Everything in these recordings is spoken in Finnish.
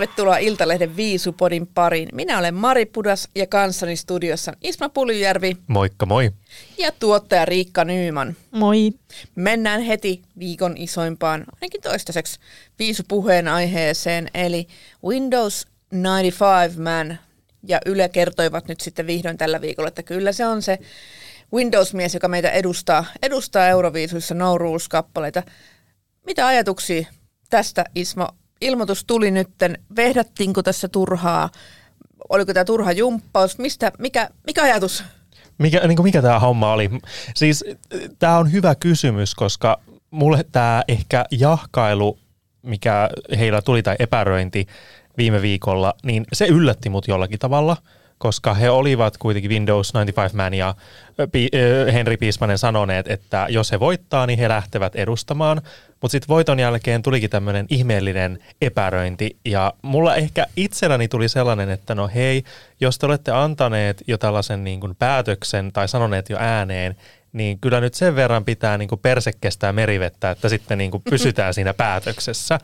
Tervetuloa Iltalehden Viisupodin pariin. Minä olen Mari Pudas ja kanssani studiossa Isma Puljärvi Moikka moi. ja tuottaja Riikka Nyyman. Moi. Mennään heti viikon isoimpaan, ainakin toistaiseksi, viisupuheen aiheeseen, eli Windows 95 Man. Ja Yle kertoivat nyt sitten vihdoin tällä viikolla, että kyllä se on se Windows-mies, joka meitä edustaa, edustaa Euroviisuissa No Rules-kappaleita. Mitä ajatuksia tästä, Ismo? Ilmoitus tuli nytten. Vehdattiinko tässä turhaa? Oliko tämä turha jumppaus? Mistä, mikä, mikä ajatus? Mikä, niin mikä tämä homma oli? Siis tämä on hyvä kysymys, koska mulle tämä ehkä jahkailu, mikä heillä tuli tai epäröinti viime viikolla, niin se yllätti mut jollakin tavalla, koska he olivat kuitenkin Windows 95 Man ja Pi- Henri Piismanen sanoneet, että jos he voittaa, niin he lähtevät edustamaan. Mutta sitten voiton jälkeen tulikin tämmöinen ihmeellinen epäröinti ja mulla ehkä itselläni tuli sellainen, että no hei, jos te olette antaneet jo tällaisen niin kuin päätöksen tai sanoneet jo ääneen, niin kyllä nyt sen verran pitää niin kuin perse kestää merivettä, että sitten niin kuin pysytään siinä päätöksessä.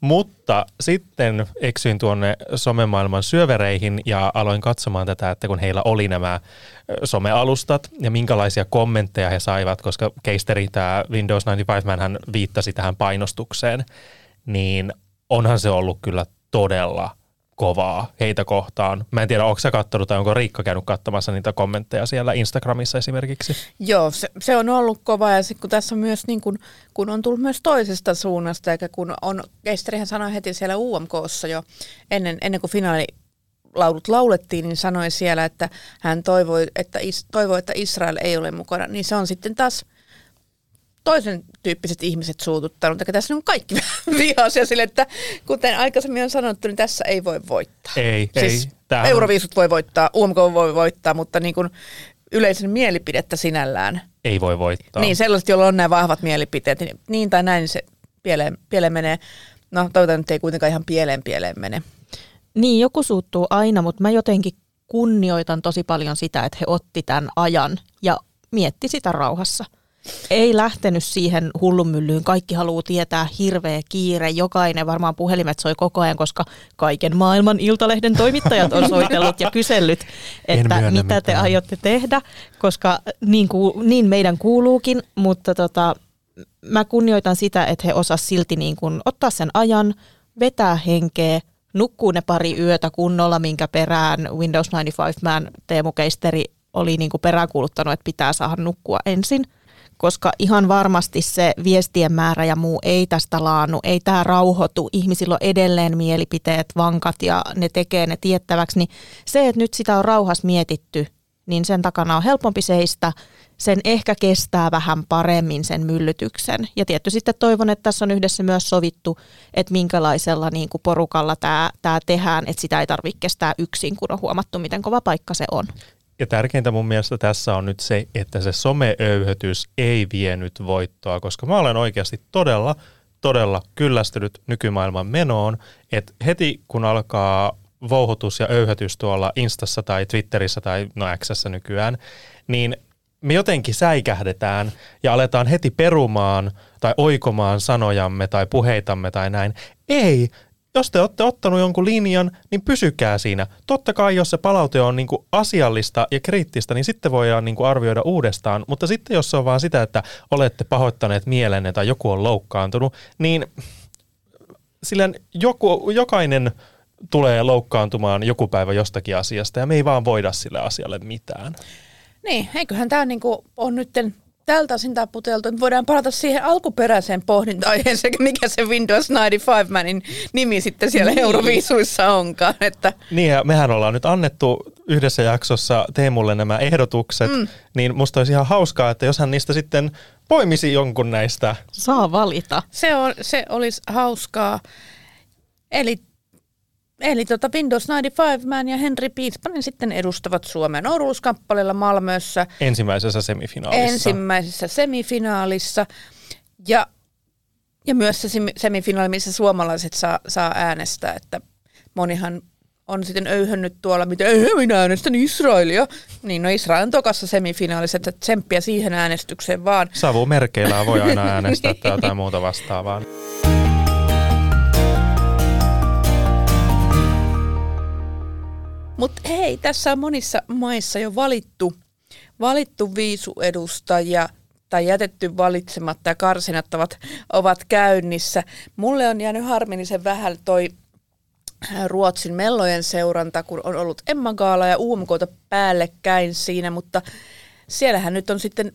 Mutta sitten eksyin tuonne somemaailman syövereihin ja aloin katsomaan tätä, että kun heillä oli nämä somealustat ja minkälaisia kommentteja he saivat, koska keisteri tämä Windows 95 Man hän viittasi tähän painostukseen, niin onhan se ollut kyllä todella kovaa heitä kohtaan. Mä en tiedä, onko sä kattonut tai onko Riikka käynyt katsomassa niitä kommentteja siellä Instagramissa esimerkiksi? Joo, se, se on ollut kova ja sit kun tässä myös niin kun, kun on tullut myös toisesta suunnasta, eikä kun on, Keisterihän sanoi heti siellä UMKssa jo ennen, ennen kuin finaali laulut laulettiin, niin sanoi siellä, että hän toivoi että, is, toivoi, että Israel ei ole mukana. Niin se on sitten taas toisen tyyppiset ihmiset suututtanut. Eikä tässä on kaikki vihaisia sille, että kuten aikaisemmin on sanottu, niin tässä ei voi voittaa. Ei, Siis ei. Tämähän on- Euroviisut voi voittaa, UMK voi voittaa, mutta niin kuin yleisen mielipidettä sinällään. Ei voi voittaa. Niin, sellaiset, joilla on nämä vahvat mielipiteet, niin, niin tai näin se pieleen, pieleen menee. No, toivotaan nyt ei kuitenkaan ihan pieleen pieleen mene. Niin, joku suuttuu aina, mutta mä jotenkin kunnioitan tosi paljon sitä, että he otti tämän ajan ja mietti sitä rauhassa. Ei lähtenyt siihen hullunmyllyyn. Kaikki haluaa tietää hirveä kiire. Jokainen varmaan puhelimet soi koko ajan, koska kaiken maailman Iltalehden toimittajat on soitellut ja kysellyt, että mitä te mitään. aiotte tehdä, koska niin, ku, niin meidän kuuluukin, mutta tota, mä kunnioitan sitä, että he osas silti niin kuin ottaa sen ajan, vetää henkeä, nukkuu ne pari yötä kunnolla, minkä perään Windows 95 Man Teemu Keisteri oli niin kuin peräänkuuluttanut, että pitää saada nukkua ensin, koska ihan varmasti se viestien määrä ja muu ei tästä laannu, ei tämä rauhoitu, ihmisillä on edelleen mielipiteet vankat ja ne tekee ne tiettäväksi, niin se, että nyt sitä on rauhas mietitty, niin sen takana on helpompi seistä, sen ehkä kestää vähän paremmin sen myllytyksen. Ja tietysti sitten toivon, että tässä on yhdessä myös sovittu, että minkälaisella niin kuin porukalla tämä, tämä tehdään, että sitä ei tarvitse kestää yksin, kun on huomattu, miten kova paikka se on. Ja tärkeintä mun mielestä tässä on nyt se, että se someöyhötys ei vienyt voittoa, koska mä olen oikeasti todella, todella kyllästynyt nykymaailman menoon, että heti kun alkaa vouhotus ja öyhötys tuolla Instassa tai Twitterissä tai no Xssä nykyään, niin me jotenkin säikähdetään ja aletaan heti perumaan tai oikomaan sanojamme tai puheitamme tai näin. Ei, jos te olette ottanut jonkun linjan, niin pysykää siinä. Totta kai, jos se palaute on niin kuin asiallista ja kriittistä, niin sitten voidaan niin kuin arvioida uudestaan. Mutta sitten jos se on vaan sitä, että olette pahoittaneet mielenne tai joku on loukkaantunut, niin silleen joku, jokainen tulee loukkaantumaan joku päivä jostakin asiasta ja me ei vaan voida sille asialle mitään. Niin, eiköhän tämä niinku on nyt tältä osin taputeltu, että voidaan palata siihen alkuperäiseen pohdinta-aiheeseen, mikä se Windows 95 Manin nimi sitten siellä niin. Euroviisuissa onkaan. Että, Niin ja mehän ollaan nyt annettu yhdessä jaksossa Teemulle nämä ehdotukset, mm. niin musta olisi ihan hauskaa, että jos hän niistä sitten poimisi jonkun näistä. Saa valita. se, on, se olisi hauskaa. Eli Eli tota Windows 95 Man ja Henry Piispanen sitten edustavat Suomen Oruuskappaleella Malmössä Ensimmäisessä semifinaalissa. ensimmäisessä semifinaalissa. Ja, ja myös se semi- semifinaali, missä suomalaiset saa, saa äänestää, että monihan on sitten öyhönnyt tuolla, mitä ei minä äänestän Israelia. Niin no Israel on tokassa semifinaalissa, että tsemppiä siihen äänestykseen vaan. Savumerkeillä voi aina äänestää tai jotain muuta vastaavaa. Mutta hei, tässä on monissa maissa jo valittu, valittu viisuedustajia tai jätetty valitsematta ja karsinat ovat, käynnissä. Mulle on jäänyt harmillisen vähän toi äh, Ruotsin mellojen seuranta, kun on ollut Emma Gaala ja UMKta päällekkäin siinä, mutta siellähän nyt on sitten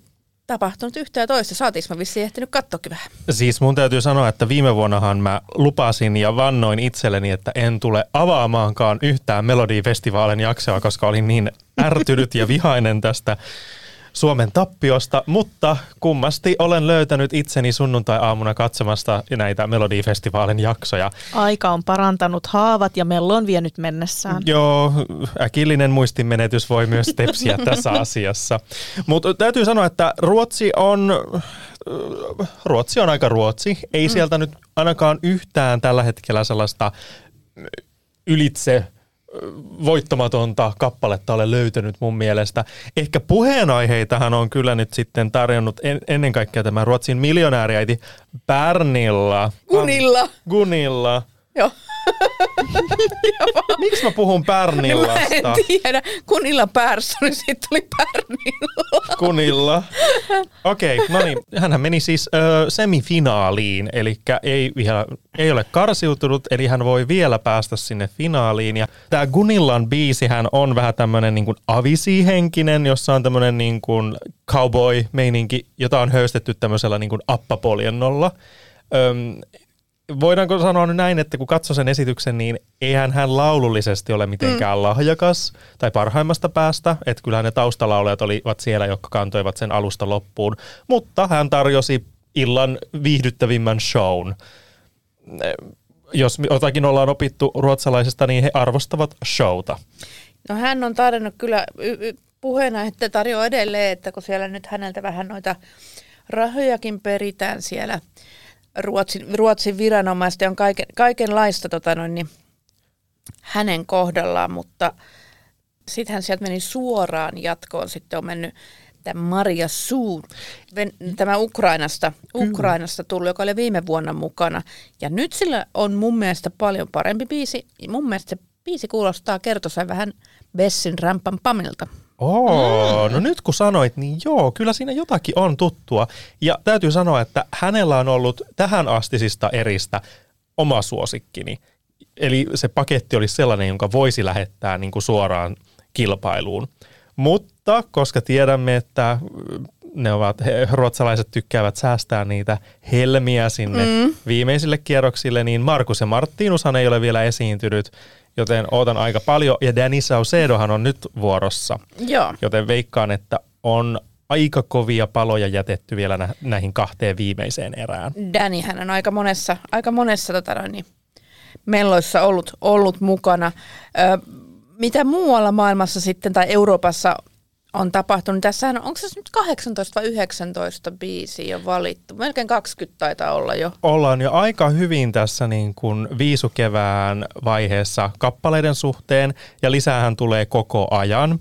tapahtunut yhtä ja toista. Saatiinko mä vissiin ehtinyt katsoakin vähän? Siis mun täytyy sanoa, että viime vuonnahan mä lupasin ja vannoin itselleni, että en tule avaamaankaan yhtään Melodifestivaalin jaksoa, koska olin niin ärtynyt ja vihainen tästä Suomen tappiosta, mutta kummasti olen löytänyt itseni sunnuntai-aamuna katsomasta näitä Melodifestivaalin jaksoja. Aika on parantanut haavat ja mello on vienyt mennessään. Joo, äkillinen muistinmenetys voi myös tepsiä tässä asiassa. Mutta täytyy sanoa, että Ruotsi on, Ruotsi on aika Ruotsi. Ei sieltä nyt ainakaan yhtään tällä hetkellä sellaista ylitse voittamatonta kappaletta ole löytänyt mun mielestä. Ehkä puheenaiheitahan on kyllä nyt sitten tarjonnut en, ennen kaikkea tämä Ruotsin miljonääriäiti Pernilla. Gunilla. Gunilla. Joo. Miksi mä puhun Mä Pernillasta? en tiedä. Kunilla Persson, niin siitä tuli Pernilla. Kunilla. Okei, okay, no niin. Hänhän meni siis ö, semifinaaliin, eli ei, vielä, ei ole karsiutunut, eli hän voi vielä päästä sinne finaaliin. Ja tämä Gunillan biisihän on vähän tämmöinen niin kuin avisi-henkinen, jossa on tämmöinen niin kuin cowboy-meininki, jota on höystetty tämmöisellä niin kuin appapoljennolla. Öm, voidaanko sanoa nyt näin, että kun katsoo sen esityksen, niin eihän hän laulullisesti ole mitenkään mm. lahjakas tai parhaimmasta päästä. Että kyllähän ne taustalaulijat olivat siellä, jotka kantoivat sen alusta loppuun. Mutta hän tarjosi illan viihdyttävimmän shown. Jos jotakin ollaan opittu ruotsalaisesta, niin he arvostavat showta. No hän on tarjonnut kyllä y- y- puheena, että tarjoaa edelleen, että kun siellä nyt häneltä vähän noita rahojakin peritään siellä Ruotsin, Ruotsin viranomaiset ja on kaiken, kaikenlaista tota noin, niin hänen kohdallaan, mutta sitten hän sieltä meni suoraan jatkoon, sitten on mennyt tämä Maria Suun, tämä Ukrainasta, Ukrainasta tullut, joka oli viime vuonna mukana. Ja nyt sillä on mun mielestä paljon parempi biisi. Mun mielestä se biisi kuulostaa kertosäin vähän Bessin rämpän Pamilta. Oo, no nyt kun sanoit, niin joo, kyllä siinä jotakin on tuttua. Ja täytyy sanoa, että hänellä on ollut tähän astisista eristä oma suosikkini. Eli se paketti oli sellainen, jonka voisi lähettää niin kuin suoraan kilpailuun. Mutta koska tiedämme, että ne ovat, he, ruotsalaiset tykkäävät säästää niitä helmiä sinne mm. viimeisille kierroksille, niin Markus ja Martinushan ei ole vielä esiintynyt, joten ootan aika paljon. Ja Danny Saucedohan on nyt vuorossa, Joo. joten veikkaan, että on aika kovia paloja jätetty vielä nä- näihin kahteen viimeiseen erään. Danny hän on aika monessa, aika monessa tota noin, niin, melloissa ollut, ollut mukana. Ö, mitä muualla maailmassa sitten tai Euroopassa on tapahtunut? Tässähän on, onko se nyt 18 vai 19 biisiä jo valittu? Melkein 20 taitaa olla jo. Ollaan jo aika hyvin tässä niin kuin viisukevään vaiheessa kappaleiden suhteen ja lisäähän tulee koko ajan.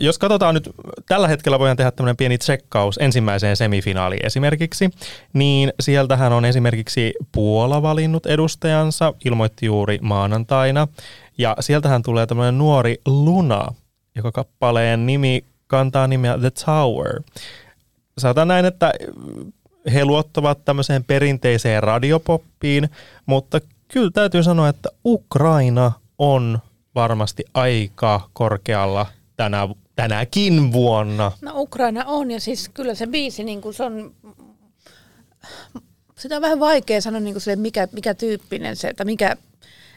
Jos katsotaan nyt, tällä hetkellä voidaan tehdä tämmöinen pieni tsekkaus ensimmäiseen semifinaaliin esimerkiksi, niin sieltähän on esimerkiksi Puola valinnut edustajansa, ilmoitti juuri maanantaina, ja sieltähän tulee tämmöinen nuori Luna, joka kappaleen nimi kantaa nimeä The Tower. Sanotaan näin, että he luottavat tämmöiseen perinteiseen radiopoppiin, mutta kyllä täytyy sanoa, että Ukraina on varmasti aika korkealla tänä, tänäkin vuonna. No Ukraina on ja siis kyllä se biisi, niin kuin se on, sitä on vähän vaikea sanoa niin kuin se, mikä, mikä tyyppinen se, että mikä,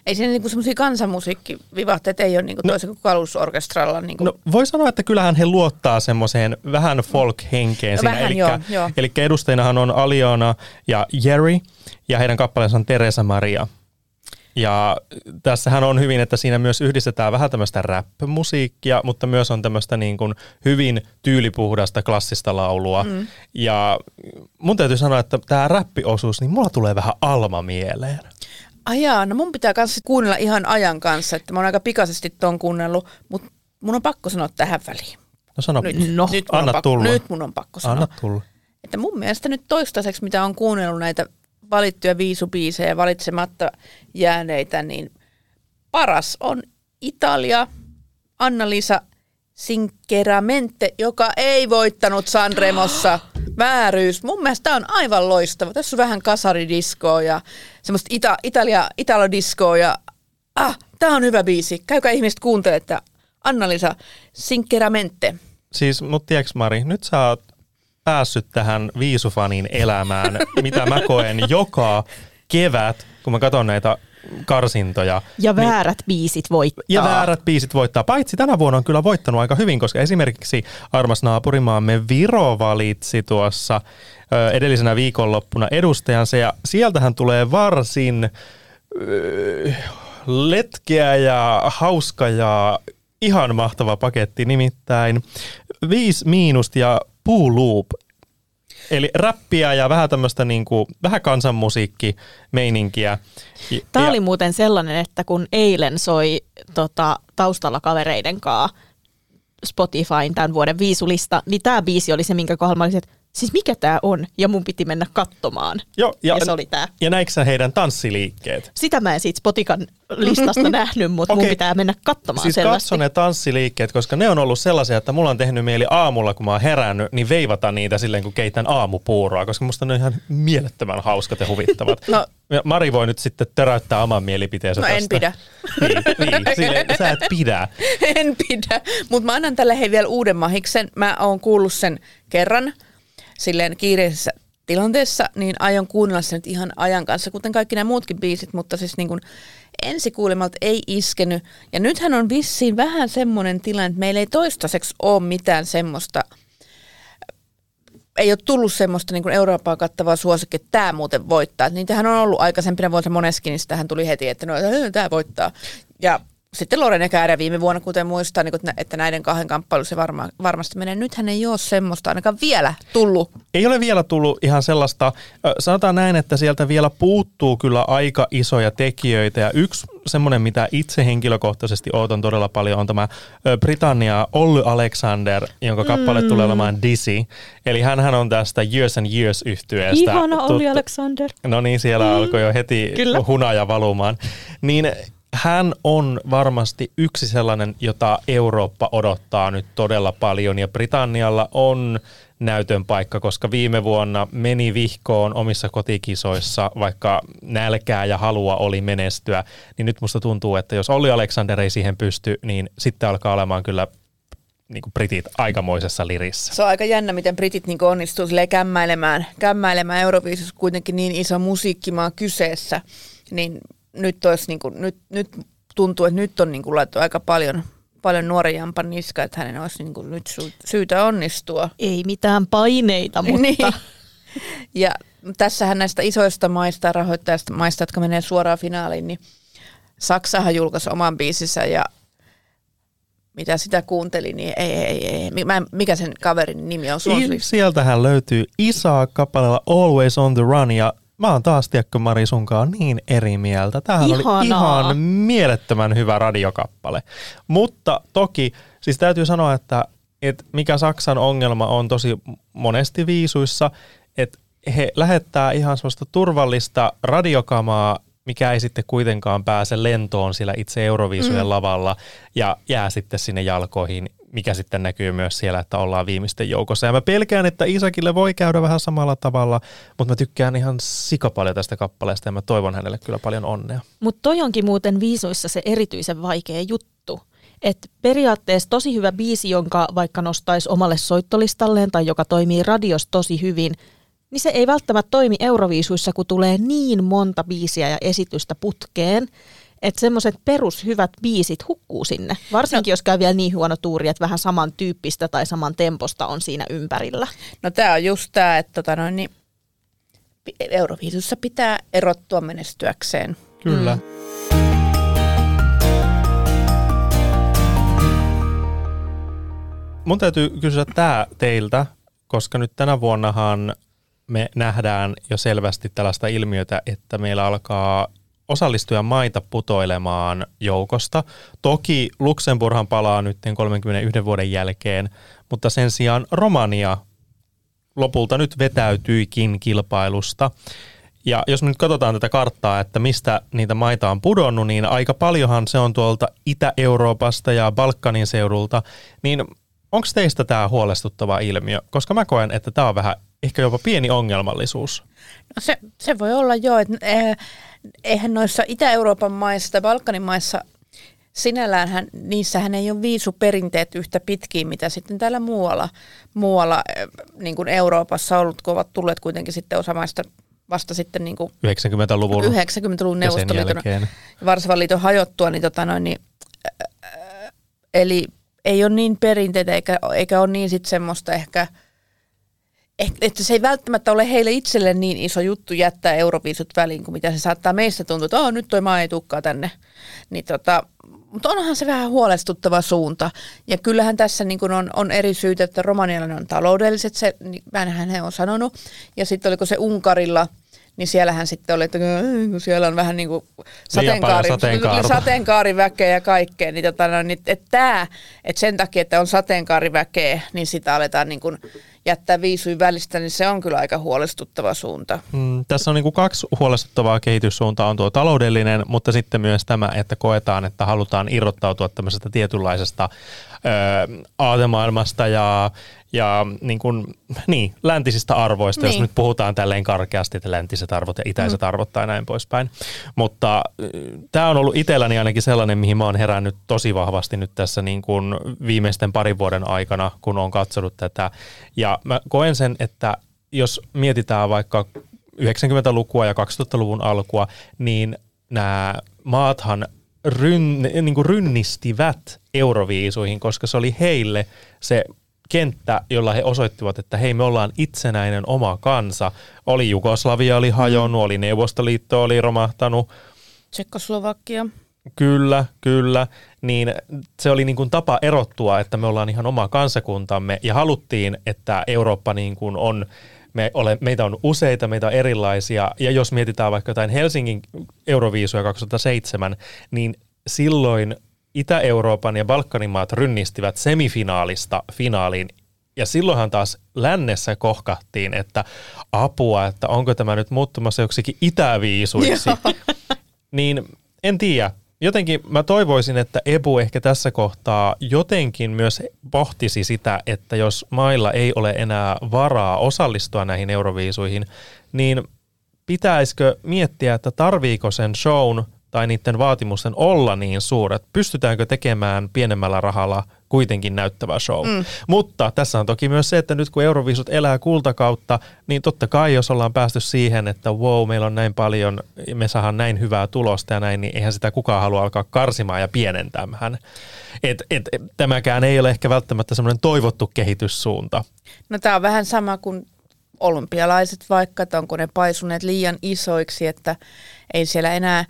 ei siinä niin semmoisia kansanmusiikkivivahteita ei ole niin kuin No. kuin kalusorkestralla. Niin kuin, No voi sanoa, että kyllähän he luottaa semmoiseen vähän folk-henkeen siinä. Vähän, elikkä, joo, joo. Eli edustajinahan on Aliona ja Jerry ja heidän kappaleensa on Teresa Maria. Ja tässähän on hyvin, että siinä myös yhdistetään vähän tämmöistä rap-musiikkia, mutta myös on tämmöistä niin kuin hyvin tyylipuhdasta klassista laulua. Mm. Ja mun täytyy sanoa, että tämä räppiosuus, niin mulla tulee vähän Alma mieleen. Ajaa, no mun pitää kanssa kuunnella ihan ajan kanssa, että mä oon aika pikaisesti ton kuunnellut, mutta mun on pakko sanoa tähän väliin. No sano, Nyt, No, nyt, mun anna on pakko, tulla. nyt mun on pakko sanoa. anna tulla. Että mun mielestä nyt toistaiseksi, mitä on kuunnellut näitä valittuja viisubiisejä valitsematta jääneitä, niin paras on Italia, Anna-Liisa Sinkeramente, joka ei voittanut Sanremossa. Vääryys. Mun mielestä tää on aivan loistava. Tässä on vähän kasaridiskoa ja semmoista ita, Italia, italodiskoa ja ah, tää on hyvä biisi. Käykää ihmiset kuuntele, että Anna-Liisa Sinkeramente. Siis, mutta tiedätkö Mari, nyt sä oot päässyt tähän viisufanin elämään, mitä mä koen joka kevät, kun mä katson näitä karsintoja. Ja väärät biisit voittaa. Ja väärät biisit voittaa. Paitsi tänä vuonna on kyllä voittanut aika hyvin, koska esimerkiksi armas naapurimaamme Viro valitsi tuossa ö, edellisenä viikonloppuna edustajansa. Ja sieltähän tulee varsin ö, letkeä ja hauska ja ihan mahtava paketti, nimittäin viisi miinusta ja Puu Loop. Eli räppiä ja vähän tämmöistä niinku, vähän kansanmusiikki-meininkiä. Tämä Ja- oli muuten sellainen, että kun eilen soi tota, taustalla kavereiden kanssa Spotifyn tämän vuoden viisulista, niin tämä biisi oli se, minkä kohdalla mä olisin, että siis mikä tämä on? Ja mun piti mennä katsomaan. Joo, Ja, ja se oli tämä. Ja näikö sä heidän tanssiliikkeet? Sitä mä en siitä Spotikan listasta nähnyt, mutta mun Okei. pitää mennä katsomaan Siis selvästi. katso ne tanssiliikkeet, koska ne on ollut sellaisia, että mulla on tehnyt mieli aamulla, kun mä oon herännyt, niin veivata niitä silleen, kun keitän aamupuuroa, koska musta ne on ihan mielettömän hauskat ja huvittavat. No. Ja Mari voi nyt sitten teräyttää oman mielipiteensä No en tästä. pidä. Niin, niin silleen, sä et pidä. en pidä, mutta mä annan tälle hei vielä uuden mahiksen. Mä oon kuullut sen kerran silleen kiireisessä tilanteessa, niin aion kuunnella sen nyt ihan ajan kanssa, kuten kaikki nämä muutkin biisit, mutta siis niin kuin ensikuulemalta ei iskenyt. Ja nythän on vissiin vähän semmoinen tilanne, että meillä ei toistaiseksi ole mitään semmoista, ei ole tullut semmoista niin kuin Eurooppaa kattavaa suosikki, että tämä muuten voittaa. Et Niitähän on ollut aikaisempina vuosina moneskin, niin sitähän tuli heti, että no, tämä voittaa. Ja sitten Lorena Käärä viime vuonna, kuten muistaa, niin että nä- että näiden kahden kamppailu se varma, varmasti menee. Nythän ei ole semmoista ainakaan vielä tullut. Ei ole vielä tullut ihan sellaista, sanotaan näin, että sieltä vielä puuttuu kyllä aika isoja tekijöitä ja yksi semmoinen, mitä itse henkilökohtaisesti ootan todella paljon, on tämä Britannia Olly Alexander, jonka kappale mm. tulee olemaan Dizzy. Eli hän on tästä Years and Years yhtyeestä. Ihana Olli. Alexander. No niin, siellä mm. alkoi jo heti Kyllä. hunaja valumaan. Niin hän on varmasti yksi sellainen, jota Eurooppa odottaa nyt todella paljon ja Britannialla on näytön paikka, koska viime vuonna meni vihkoon omissa kotikisoissa, vaikka nälkää ja halua oli menestyä, niin nyt musta tuntuu, että jos Olli Alexander ei siihen pysty, niin sitten alkaa olemaan kyllä niin kuin britit aikamoisessa lirissä. Se on aika jännä, miten britit niin onnistuu kämmäilemään, kämmäilemään Euroviisussa kuitenkin niin iso musiikkimaa kyseessä. Niin nyt, olisi, niin kuin, nyt, nyt tuntuu, että nyt on niin kuin, laittu aika paljon, paljon nuoren jampan niska, että hänen olisi niin kuin, nyt sy- syytä onnistua. Ei mitään paineita, mutta Niin. Ja tässähän näistä isoista maista, rahoittajista maista, jotka menee suoraan finaaliin, niin Saksahan julkaisi oman biisinsä ja mitä sitä kuuntelin, niin ei, ei, ei. Mä en, mikä sen kaverin nimi on? Il, se- sieltähän löytyy Isa kappaleella Always on the Run ja mä oon taas, tiedätkö Mari, sunkaan niin eri mieltä. Tämähän oli Ihanaa. ihan mielettömän hyvä radiokappale. Mutta toki, siis täytyy sanoa, että, että mikä Saksan ongelma on tosi monesti viisuissa, että he lähettää ihan semmoista turvallista radiokamaa, mikä ei sitten kuitenkaan pääse lentoon sillä itse Euroviisujen mm. lavalla ja jää sitten sinne jalkoihin, mikä sitten näkyy myös siellä, että ollaan viimeisten joukossa. Ja mä pelkään, että Isakille voi käydä vähän samalla tavalla, mutta mä tykkään ihan sikapaljon tästä kappaleesta ja mä toivon hänelle kyllä paljon onnea. Mutta toi onkin muuten viisuissa se erityisen vaikea juttu. että periaatteessa tosi hyvä biisi, jonka vaikka nostaisi omalle soittolistalleen tai joka toimii radiossa tosi hyvin, niin se ei välttämättä toimi Euroviisuissa, kun tulee niin monta biisiä ja esitystä putkeen, että semmoiset perushyvät biisit hukkuu sinne, varsinkin no, jos käy vielä niin huono tuuri, että vähän samantyyppistä tai saman temposta on siinä ympärillä. No tämä on just tämä, että tota noin, niin Euroviisussa pitää erottua menestyäkseen. Kyllä. Mm. Mun täytyy kysyä tämä teiltä, koska nyt tänä vuonnahan me nähdään jo selvästi tällaista ilmiötä, että meillä alkaa osallistuja maita putoilemaan joukosta. Toki Luxemburghan palaa nyt 31 vuoden jälkeen, mutta sen sijaan Romania lopulta nyt vetäytyikin kilpailusta. Ja jos me nyt katsotaan tätä karttaa, että mistä niitä maita on pudonnut, niin aika paljonhan se on tuolta Itä-Euroopasta ja Balkanin seudulta. Niin onko teistä tämä huolestuttava ilmiö? Koska mä koen, että tämä on vähän ehkä jopa pieni ongelmallisuus. No se, se voi olla jo, että eh, eihän noissa Itä-Euroopan maissa tai Balkanin maissa sinälläänhän niissähän ei ole viisuperinteet yhtä pitkiä, mitä sitten täällä muualla, muualla eh, niin kuin Euroopassa ollut, kun ovat tulleet kuitenkin sitten osa maista vasta sitten niin kuin 90-luvun 90-luvun ja sen Neuvostoliiton ja Varsovan liiton hajottua, niin, tota noin, niin äh, eli ei ole niin perinteitä eikä, eikä ole niin sitten semmoista ehkä, eh- että se ei välttämättä ole heille itselle niin iso juttu jättää euroviisut väliin, kuin mitä se saattaa meistä tuntua, että oh, nyt toi maa ei tukkaa tänne. Niin tota, mutta onhan se vähän huolestuttava suunta. Ja kyllähän tässä niin kun on, on eri syitä, että Romanialla on taloudelliset, se, niin vähänhän he on sanonut. Ja sitten oliko se Unkarilla, niin siellähän sitten oli, että kun siellä on vähän niin kuin sateenkaari, sateenkaariväkeä ja kaikkea, niin, tota, no, niin että tämä, että sen takia, että on sateenkaariväkeä, niin sitä aletaan niin kuin jättää viisuin välistä, niin se on kyllä aika huolestuttava suunta. Mm, tässä on niin kuin kaksi huolestuttavaa kehityssuuntaa. On tuo taloudellinen, mutta sitten myös tämä, että koetaan, että halutaan irrottautua tämmöisestä tietynlaisesta ö, aatemaailmasta ja, ja niin, kuin, niin, läntisistä arvoista, niin. jos nyt puhutaan tälleen karkeasti, että läntiset arvot ja itäiset mm. arvot tai näin poispäin. Mutta tämä on ollut itselläni ainakin sellainen, mihin mä oon herännyt tosi vahvasti nyt tässä niin kuin viimeisten parin vuoden aikana, kun on katsonut tätä. Ja mä koen sen, että jos mietitään vaikka 90-lukua ja 2000-luvun alkua, niin nämä maathan ryn, niin kuin rynnistivät euroviisuihin, koska se oli heille se kenttä, jolla he osoittivat, että hei, me ollaan itsenäinen oma kansa. Oli Jugoslavia oli hajonnut, oli Neuvostoliitto oli romahtanut, Tsekkoslovakia. Kyllä, kyllä. Niin se oli niin kuin tapa erottua, että me ollaan ihan oma kansakuntamme ja haluttiin, että Eurooppa niin kuin on, me ole, meitä on useita, meitä on erilaisia. Ja jos mietitään vaikka jotain Helsingin Euroviisuja 2007, niin silloin Itä-Euroopan ja Balkanin maat rynnistivät semifinaalista finaaliin. Ja silloinhan taas lännessä kohkattiin, että apua, että onko tämä nyt muuttumassa joksikin itäviisuiksi. Niin en tiedä. Jotenkin mä toivoisin, että Ebu ehkä tässä kohtaa jotenkin myös pohtisi sitä, että jos mailla ei ole enää varaa osallistua näihin euroviisuihin, niin pitäisikö miettiä, että tarviiko sen shown tai niiden vaatimusten olla niin suuret? Pystytäänkö tekemään pienemmällä rahalla kuitenkin näyttävä show? Mm. Mutta tässä on toki myös se, että nyt kun Euroviisut elää kultakautta, niin totta kai jos ollaan päästy siihen, että wow, meillä on näin paljon, me saadaan näin hyvää tulosta ja näin, niin eihän sitä kukaan halua alkaa karsimaan ja pienentämään. Et, et, et, tämäkään ei ole ehkä välttämättä semmoinen toivottu kehityssuunta. No tämä on vähän sama kuin olympialaiset vaikka, että onko ne paisuneet liian isoiksi, että ei siellä enää,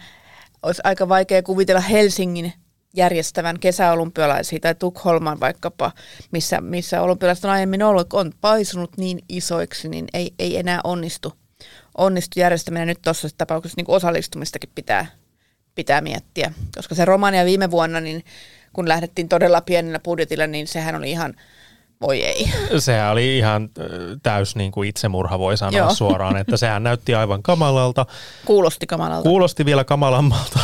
olisi aika vaikea kuvitella Helsingin järjestävän kesäolympialaisia tai Tukholman vaikkapa, missä, missä olympialaiset on aiemmin ollut, on paisunut niin isoiksi, niin ei, ei enää onnistu, onnistu järjestäminen. Nyt tuossa tapauksessa niin osallistumistakin pitää, pitää miettiä, koska se Romania viime vuonna, niin kun lähdettiin todella pienellä budjetilla, niin sehän oli ihan, voi ei. Sehän oli ihan äh, täys niin kuin itsemurha, voi sanoa Joo. Joo. suoraan, että sehän näytti aivan kamalalta. Kuulosti kamalalta. Kuulosti vielä kamalammalta,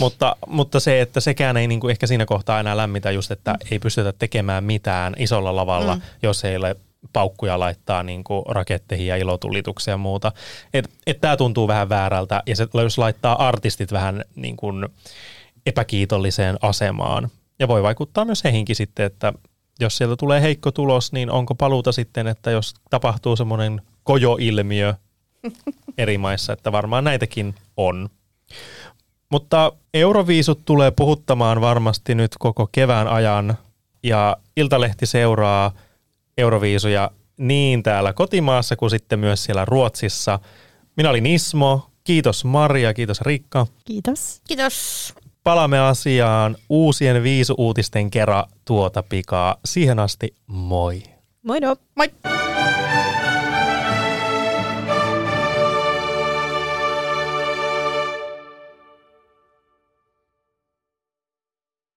mutta, mutta se, että sekään ei niin kuin ehkä siinä kohtaa enää lämmitä just, että mm. ei pystytä tekemään mitään isolla lavalla, mm. jos ei ole paukkuja laittaa niin kuin raketteihin ja ilotulituksia ja muuta. Että et tämä tuntuu vähän väärältä ja se, jos laittaa artistit vähän niin kuin epäkiitolliseen asemaan ja voi vaikuttaa myös heihinkin sitten, että jos sieltä tulee heikko tulos, niin onko paluuta sitten, että jos tapahtuu semmoinen kojoilmiö eri maissa, että varmaan näitäkin on. Mutta Euroviisut tulee puhuttamaan varmasti nyt koko kevään ajan ja Iltalehti seuraa Euroviisuja niin täällä kotimaassa kuin sitten myös siellä Ruotsissa. Minä olin Ismo, kiitos Maria, kiitos Riikka. Kiitos. Kiitos. palaamme asiaan uusien viisu-uutisten kerran tuota pikaa. Siihen asti moi. Moi no. Moi!